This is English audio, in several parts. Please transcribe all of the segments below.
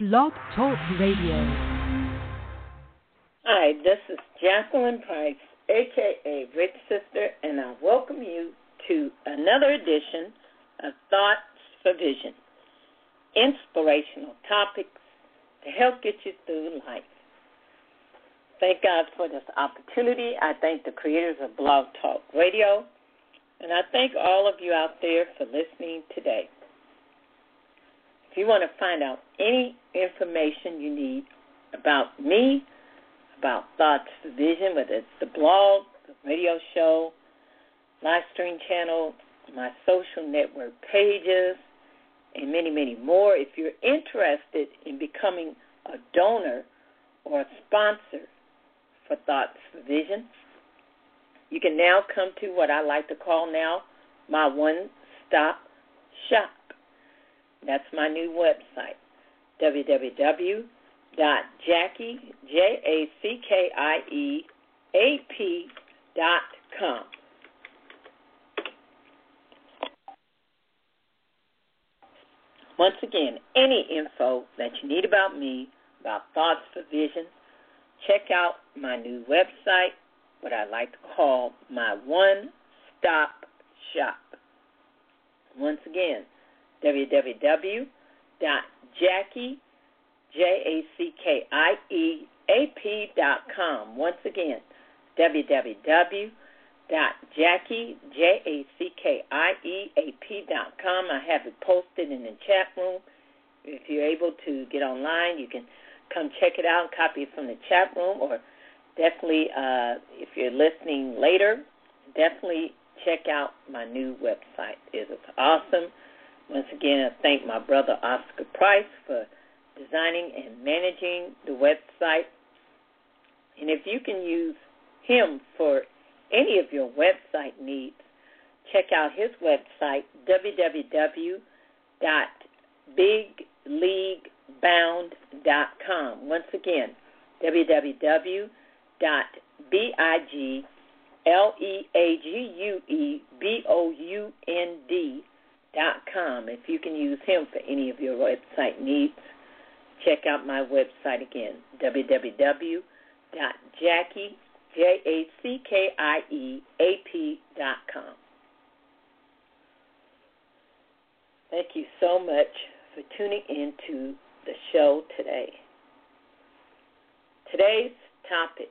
Blog Talk Radio. Hi, this is Jacqueline Price, aka Rich Sister, and I welcome you to another edition of Thoughts for Vision. Inspirational topics to help get you through life. Thank God for this opportunity. I thank the creators of Blog Talk Radio, and I thank all of you out there for listening today. If you want to find out any information you need about me, about Thoughts Vision, whether it's the blog, the radio show, live stream channel, my social network pages, and many, many more, if you're interested in becoming a donor or a sponsor for Thoughts Vision. You can now come to what I like to call now my one stop shop. That's my new website, www.jackie. Once again, any info that you need about me, about Thoughts for Vision, check out my new website, what I like to call my one stop shop. Once again, www.jackie, J-A-C-K-I-E-A-P dot com. Once again, www.jackie, J-A-C-K-I-E-A-P dot com. I have it posted in the chat room. If you're able to get online, you can come check it out, and copy it from the chat room, or definitely, uh, if you're listening later, definitely check out my new website. It is awesome. Once again, I thank my brother Oscar Price for designing and managing the website. And if you can use him for any of your website needs, check out his website, www.bigleaguebound.com. Once again, www.bigleaguebound.com. If you can use him for any of your website needs, check out my website again, www.jackie.com J A C K I E A P dot com. Thank you so much for tuning in to the show today. Today's topic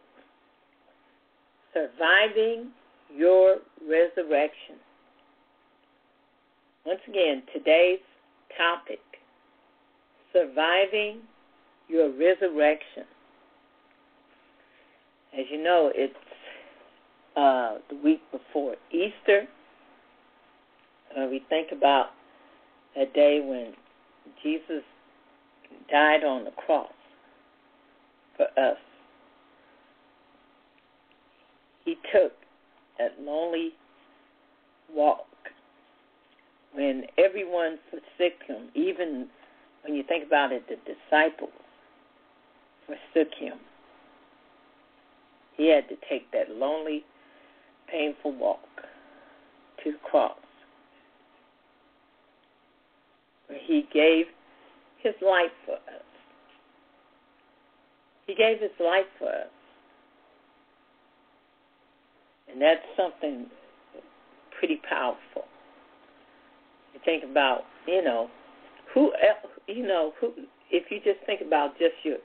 Surviving Your Resurrection. Once again, today's topic Surviving Your Resurrection. As you know, it's uh, the week before Easter. Uh, we think about that day when Jesus died on the cross for us. He took that lonely walk when everyone forsook him, even when you think about it, the disciples forsook him. He had to take that lonely, painful walk to the cross where he gave his life for us. He gave his life for us. And that's something pretty powerful. Think about, you know, who else, you know, who if you just think about just your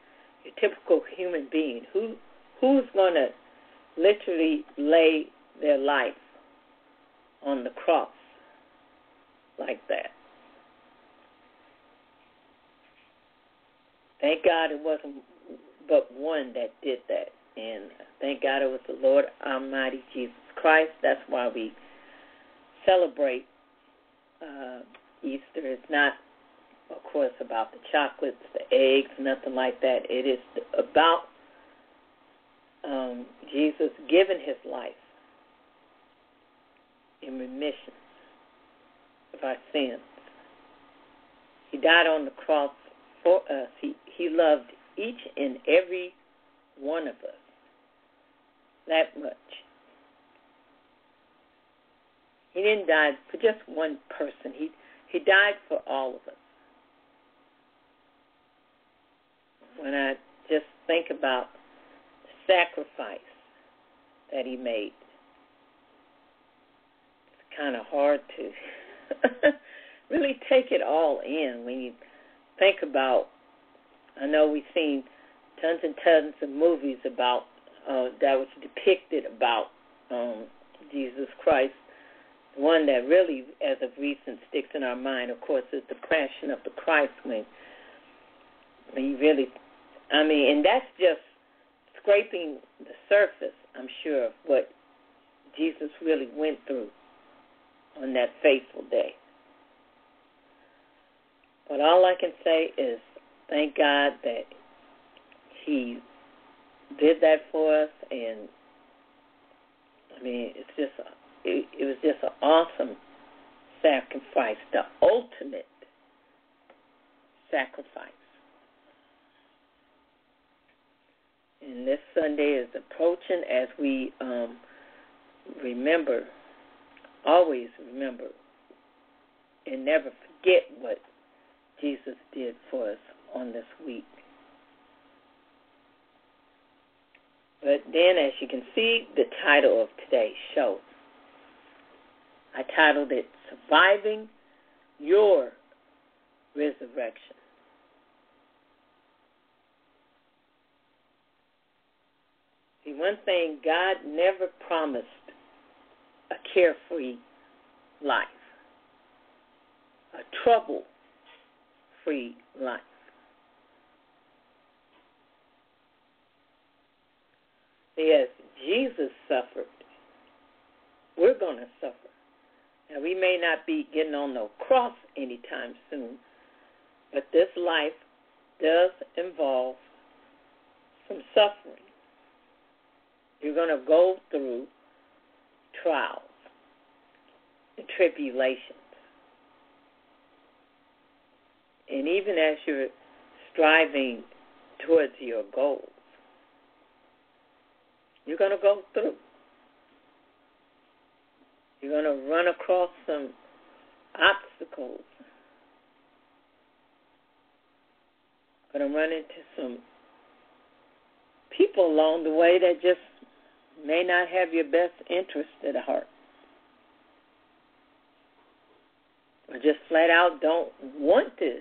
your typical human being, who who's going to literally lay their life on the cross like that? Thank God it wasn't but one that did that. And thank God it was the Lord Almighty Jesus Christ. That's why we celebrate uh, Easter. is not of course, about the chocolates, the eggs, nothing like that. It is about um, Jesus giving his life in remission of our sins. He died on the cross for us. He, he loved each and every one of us that much. He didn't die for just one person. He he died for all of us. When I just think about the sacrifice that he made, it's kind of hard to really take it all in when you think about. I know we've seen tons and tons of movies about uh, that was depicted about um, Jesus Christ. One that really, as of recent, sticks in our mind, of course, is the Passion of the Christ. When you really, I mean, and that's just scraping the surface, I'm sure, of what Jesus really went through on that fateful day. But all I can say is thank God that He did that for us, and I mean, it's just it, it was just an awesome sacrifice, the ultimate sacrifice. And this Sunday is approaching as we um, remember, always remember, and never forget what Jesus did for us on this week. But then, as you can see, the title of today's show, I titled it Surviving Your Resurrection. See, one thing, God never promised a carefree life, a trouble free life. Yes, Jesus suffered. We're going to suffer. Now, we may not be getting on the cross anytime soon, but this life does involve some suffering. You're going to go through trials and tribulations. And even as you're striving towards your goals, you're going to go through. You're going to run across some obstacles. Going to run into some people along the way that just may not have your best interest at heart. Or just flat out don't want to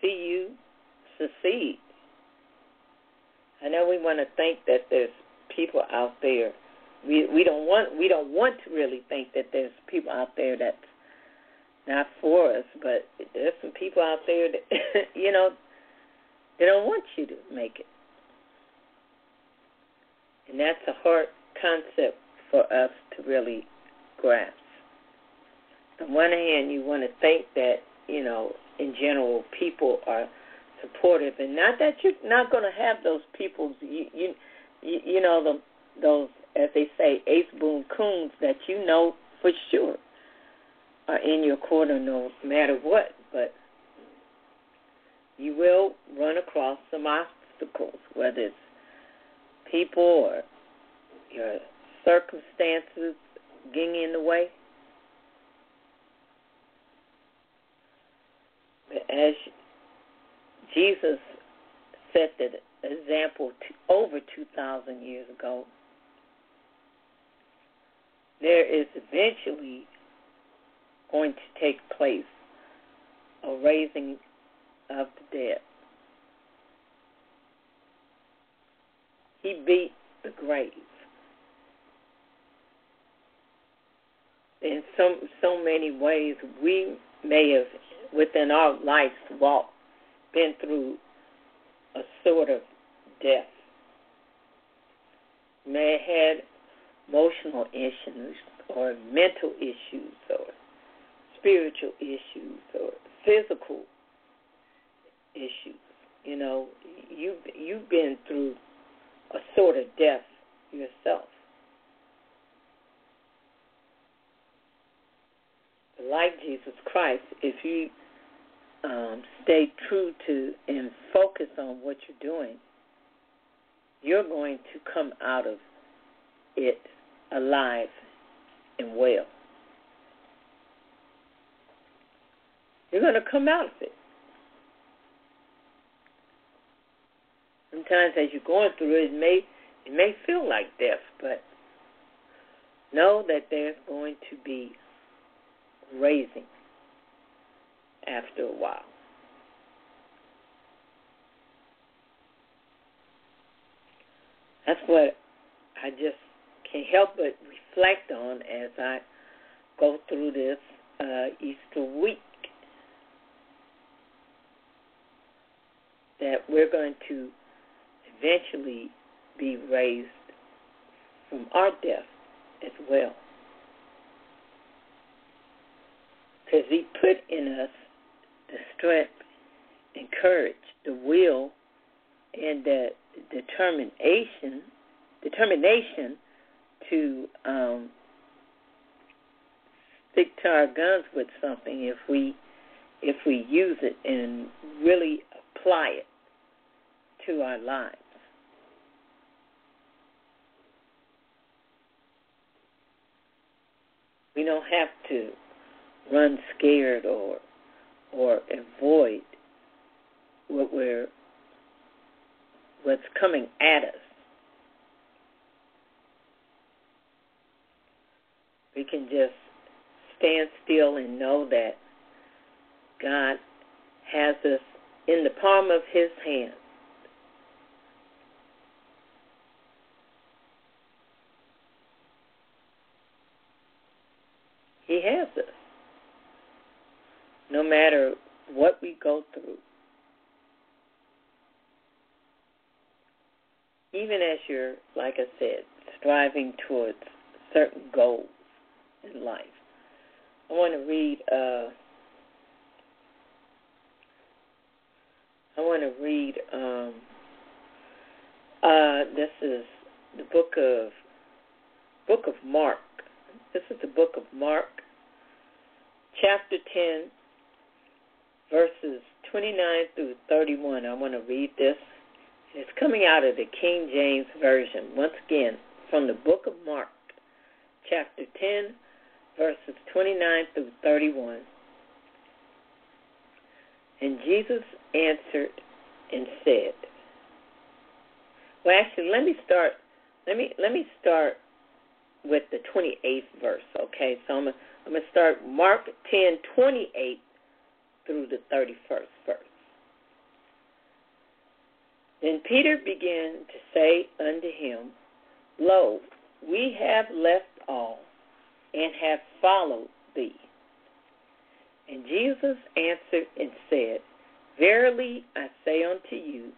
see you succeed. I know we want to think that there's people out there. We we don't want we don't want to really think that there's people out there that's not for us, but there's some people out there that you know they don't want you to make it, and that's a hard concept for us to really grasp. On one hand, you want to think that you know in general people are supportive, and not that you're not going to have those people. You you you, know the those as they say ace boon coons that you know for sure are in your corner no matter what, but you will run across some obstacles, whether it's people or your circumstances getting in the way. But as Jesus set the example over 2,000 years ago, there is eventually going to take place a raising of the dead. He beat the grave. In so so many ways, we may have within our life's walk been through a sort of death. May have had emotional issues or mental issues or spiritual issues or physical issues. You know, you you've been through a sort of death yourself. Like Jesus Christ, if you um, stay true to and focus on what you're doing, you're going to come out of it alive and well. You're going to come out of it. Sometimes as you're going through it, it may it may feel like death, but know that there's going to be raising after a while. That's what I just can't help but reflect on as I go through this uh, Easter week. That we're going to eventually be raised from our death as well. Because He put in us the strength and courage, the will, and the determination, determination to um, stick to our guns with something if we if we use it and really apply it to our lives. We don't have to run scared or or avoid what we're what's coming at us. We can just stand still and know that God has us in the palm of his hand. He has us. No matter what we go through. Even as you're, like I said, striving towards certain goals in life. I want to read uh, I want to read um, uh, this is the book of book of Mark. This is the book of Mark, chapter 10, verses 29 through 31. I want to read this. It's coming out of the King James Version. Once again, from the book of Mark, chapter 10, verses 29 through 31. And Jesus answered and said, Well, actually, let me start. Let me let me start with the 28th verse. Okay, so I'm gonna, I'm gonna start Mark 10, 28 through the 31st verse. Then Peter began to say unto him, Lo, we have left all and have followed thee. And Jesus answered and said, Verily I say unto you,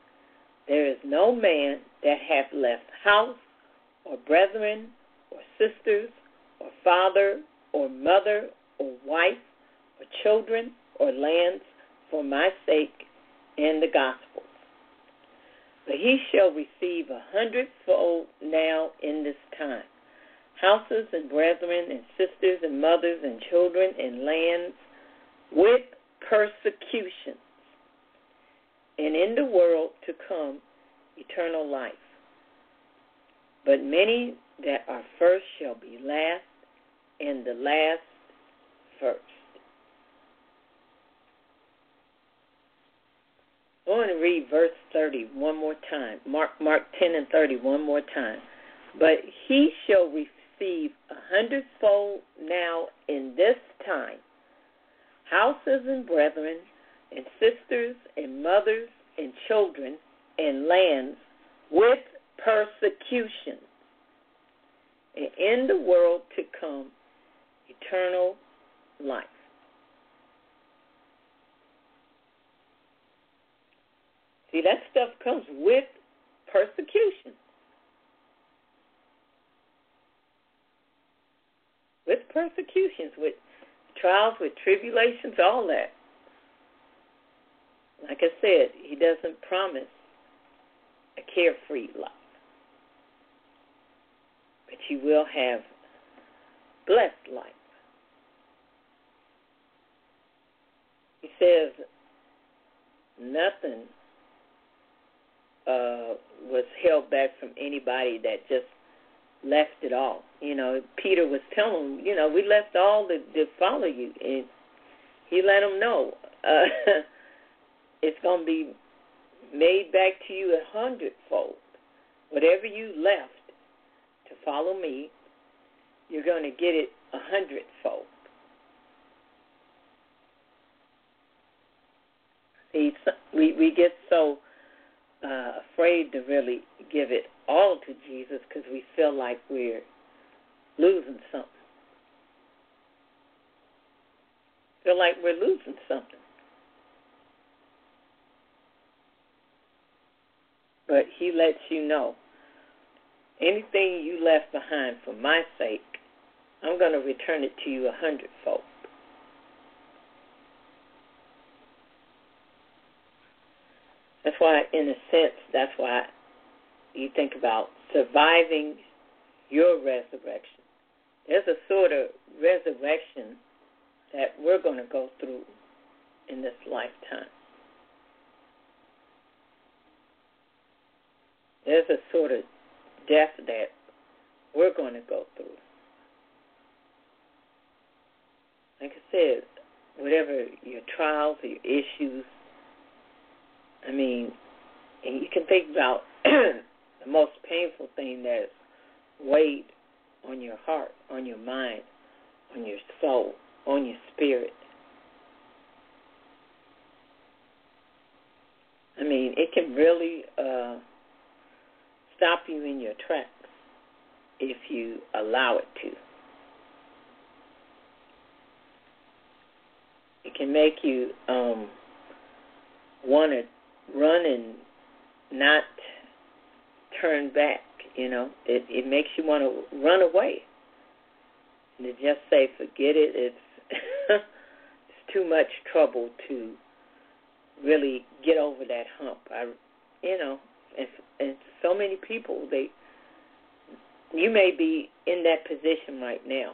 there is no man that hath left house, or brethren, or sisters, or father, or mother, or wife, or children, or lands for my sake and the gospel. But he shall receive a hundredfold now in this time houses and brethren and sisters and mothers and children and lands with persecutions, and in the world to come eternal life. But many that are first shall be last, and the last first. I want to read verse 30 one more time. Mark, Mark 10 and 30 one more time. But he shall receive a hundredfold now in this time houses and brethren, and sisters and mothers and children and lands with persecution, and in the world to come eternal life. See, that stuff comes with persecution. With persecutions, with trials, with tribulations, all that. like I said, He doesn't promise a carefree life, but you will have blessed life. He says nothing uh, was held back from anybody that just left it all. You know, Peter was telling him, you know, we left all to, to follow you, and he let him know uh, it's going to be made back to you a hundredfold. Whatever you left to follow me, you're going to get it a hundredfold. See, we we get so uh, afraid to really give it all to Jesus because we feel like we're losing something. Feel like we're losing something. But he lets you know anything you left behind for my sake, I'm going to return it to you a hundredfold. That's why, in a sense, that's why you think about surviving your resurrection. There's a sort of resurrection that we're going to go through in this lifetime. There's a sort of death that we're going to go through. Like I said, whatever your trials or your issues, I mean, and you can think about the most painful thing that's weighed on your heart, on your mind, on your soul, on your spirit. I mean, it can really uh, stop you in your tracks if you allow it to. It can make you um, want to run and not turn back. You know, it it makes you want to run away. To just say forget it, it's it's too much trouble to really get over that hump. I, you know, and and so many people they you may be in that position right now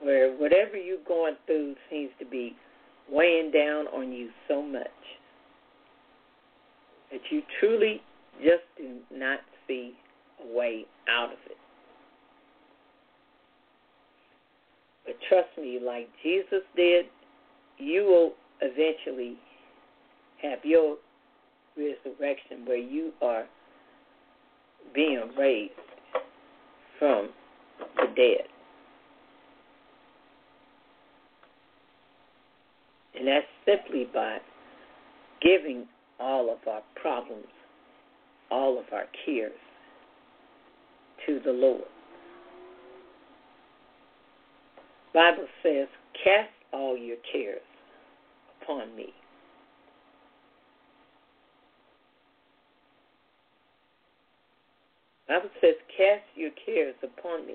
where whatever you're going through seems to be weighing down on you so much that you truly just do not see a way out of it. But trust me, like Jesus did, you will eventually have your resurrection where you are being raised from the dead. And that's simply by giving all of our problems, all of our cares to the Lord. Bible says, cast all your cares upon me. Bible says, cast your cares upon me.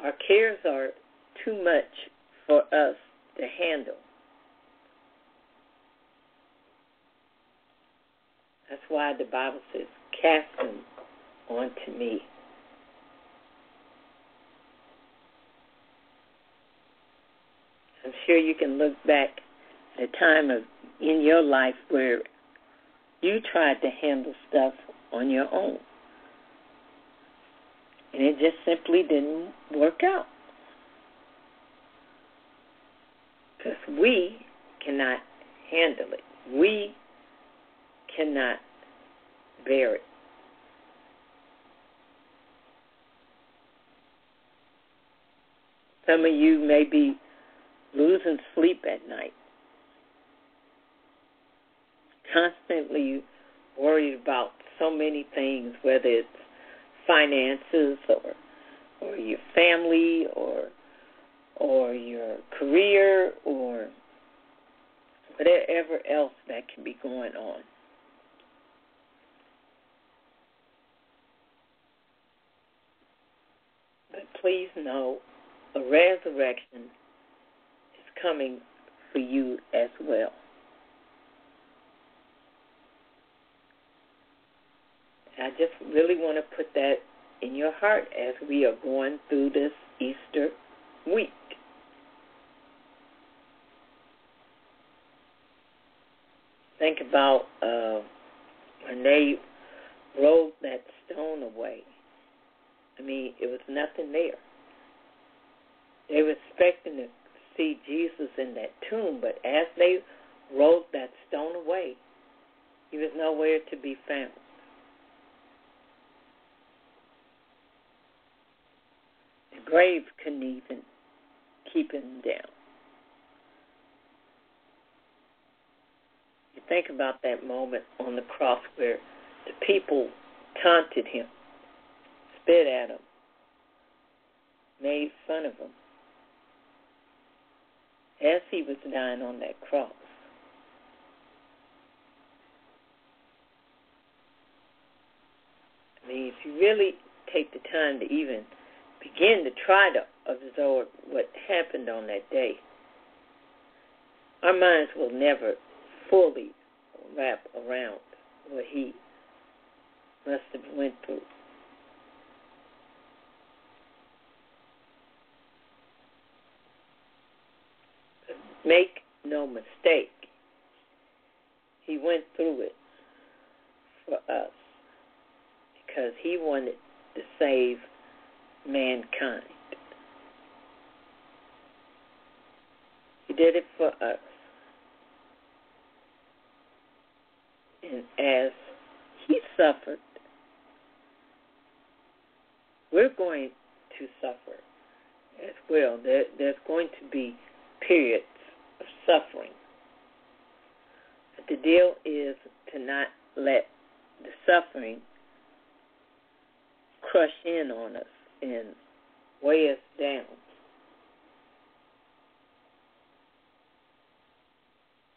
Our cares are too much for us to handle. That's why the Bible says, cast them onto me. I'm sure you can look back at a time of in your life where you tried to handle stuff on your own. And it just simply didn't work out. Because we cannot handle it. We cannot bear it. Some of you may be losing sleep at night, constantly worried about so many things, whether it's finances or or your family or or your career or whatever else that can be going on. But please know a resurrection is coming for you as well. I just really want to put that in your heart as we are going through this Easter week. Think about uh, when they rolled that stone away. I mean, it was nothing there. They were expecting to see Jesus in that tomb, but as they rolled that stone away, he was nowhere to be found. The grave couldn't even keep him down. You think about that moment on the cross where the people taunted him, spit at him, made fun of him as he was dying on that cross. I mean, if you really take the time to even begin to try to absorb what happened on that day, our minds will never fully wrap around what he must have went through. Make no mistake, he went through it for us because he wanted to save mankind. He did it for us. And as he suffered, we're going to suffer as well. There, there's going to be periods suffering. But the deal is to not let the suffering crush in on us and weigh us down.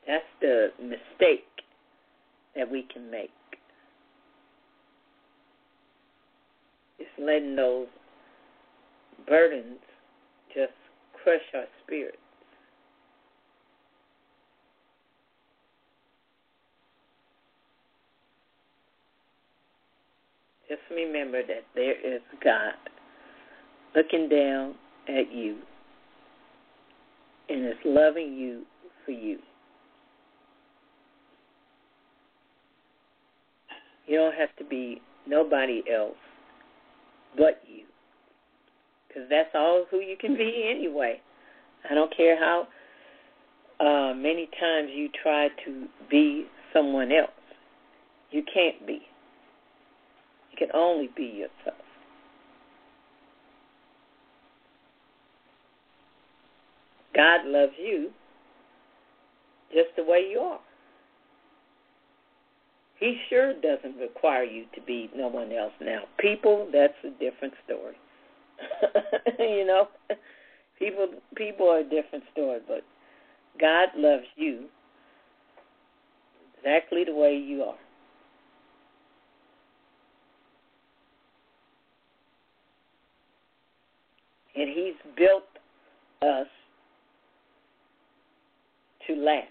That's the mistake that we can make. It's letting those burdens just crush our spirit. Just remember that there is God looking down at you and is loving you for you. You don't have to be nobody else but you. Because that's all who you can be anyway. I don't care how uh, many times you try to be someone else. You can't be. You can only be yourself. God loves you just the way you are. He sure doesn't require you to be no one else now. People, that's a different story. you know, people people are a different story, but God loves you exactly the way you are. And he's built us to last.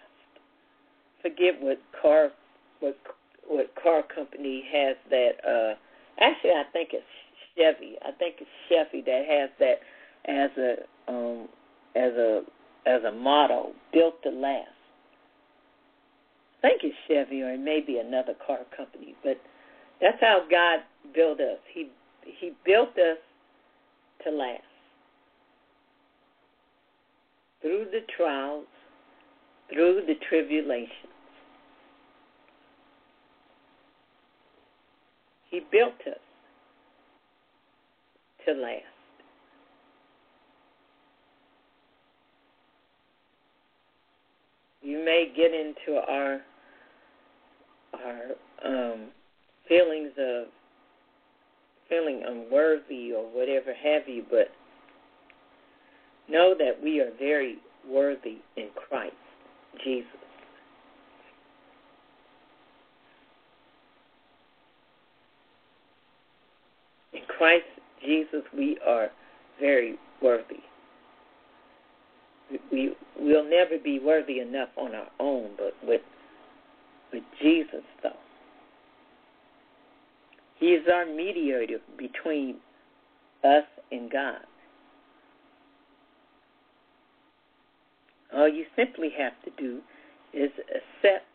Forget what car what what car company has that uh actually I think it's Chevy. I think it's Chevy that has that as a um as a as a motto, built to last. I think it's Chevy or it may be another car company, but that's how God built us. He he built us to last. Through the trials, through the tribulations. He built us to last. You may get into our our um, feelings of feeling unworthy or whatever have you, but know that we are very worthy in Christ Jesus. In Christ Jesus, we are very worthy. we we'll never be worthy enough on our own, but with with Jesus though. He is our mediator between us and God. All you simply have to do is accept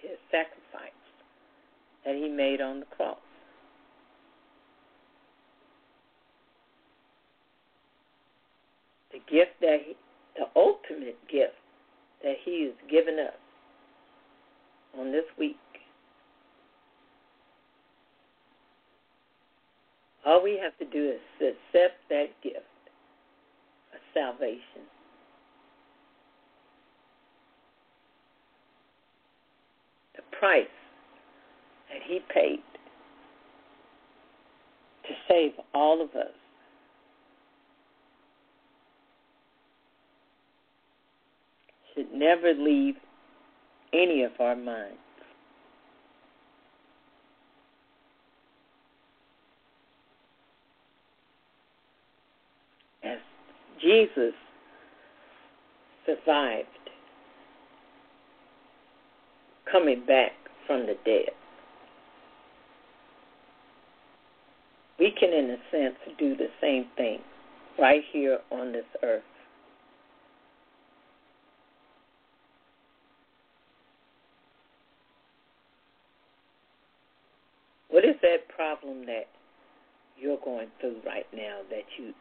his sacrifice that he made on the cross. The gift that he, the ultimate gift that he has given us on this week. All we have to do is accept that gift of salvation. Price that he paid to save all of us. Should never leave any of our minds. As Jesus survived coming back from the dead, we can, in a sense, do the same thing right here on this earth. What is that problem that you're going through right now that you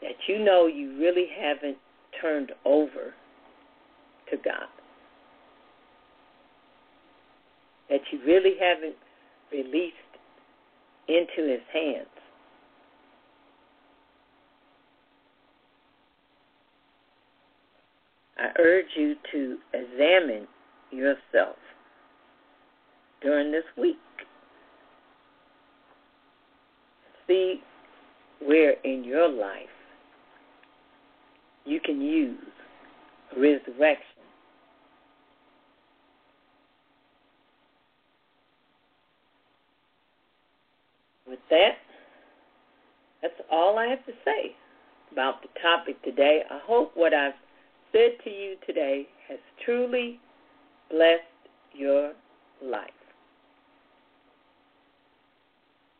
that you know you really haven't turned over to God? That you really haven't released into his hands. I urge you to examine yourself during this week. See where in your life you can use resurrection with that, that's all I have to say about the topic today. I hope what I've said to you today has truly blessed your life.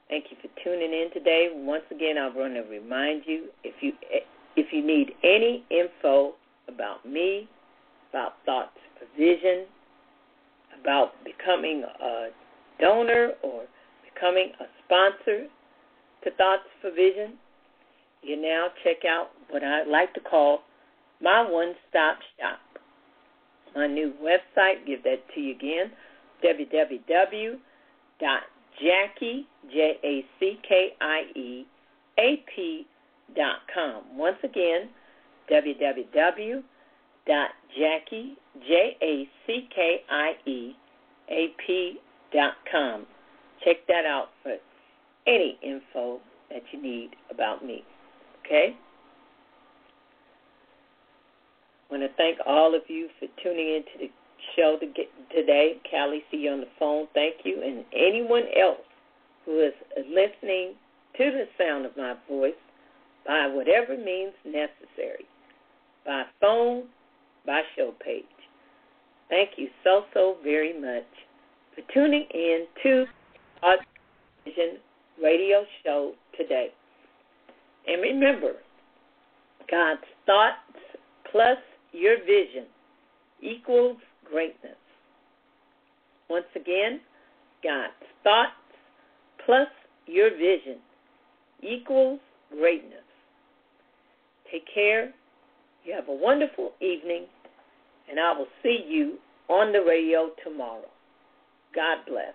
Thank you for tuning in today. Once again, I want to remind you if you if you need any info about me, about Thoughts for Vision, about becoming a donor or becoming a sponsor to Thoughts for Vision, you now check out what I like to call my one-stop shop. My new website, give that to you again, www.jackie, J-A-C-K-I-E, A-P dot com. Once again, www.jackie, J-A-C-K-I-E, A-P dot com. Check that out for any info that you need about me. Okay? I want to thank all of you for tuning in to the show today. Callie, see you on the phone. Thank you. And anyone else who is listening to the sound of my voice by whatever means necessary, by phone, by show page. Thank you so, so very much for tuning in to Vision radio show today. And remember, God's thoughts plus your vision equals greatness. Once again, God's thoughts plus your vision equals greatness. Take care. You have a wonderful evening, and I will see you on the radio tomorrow. God bless.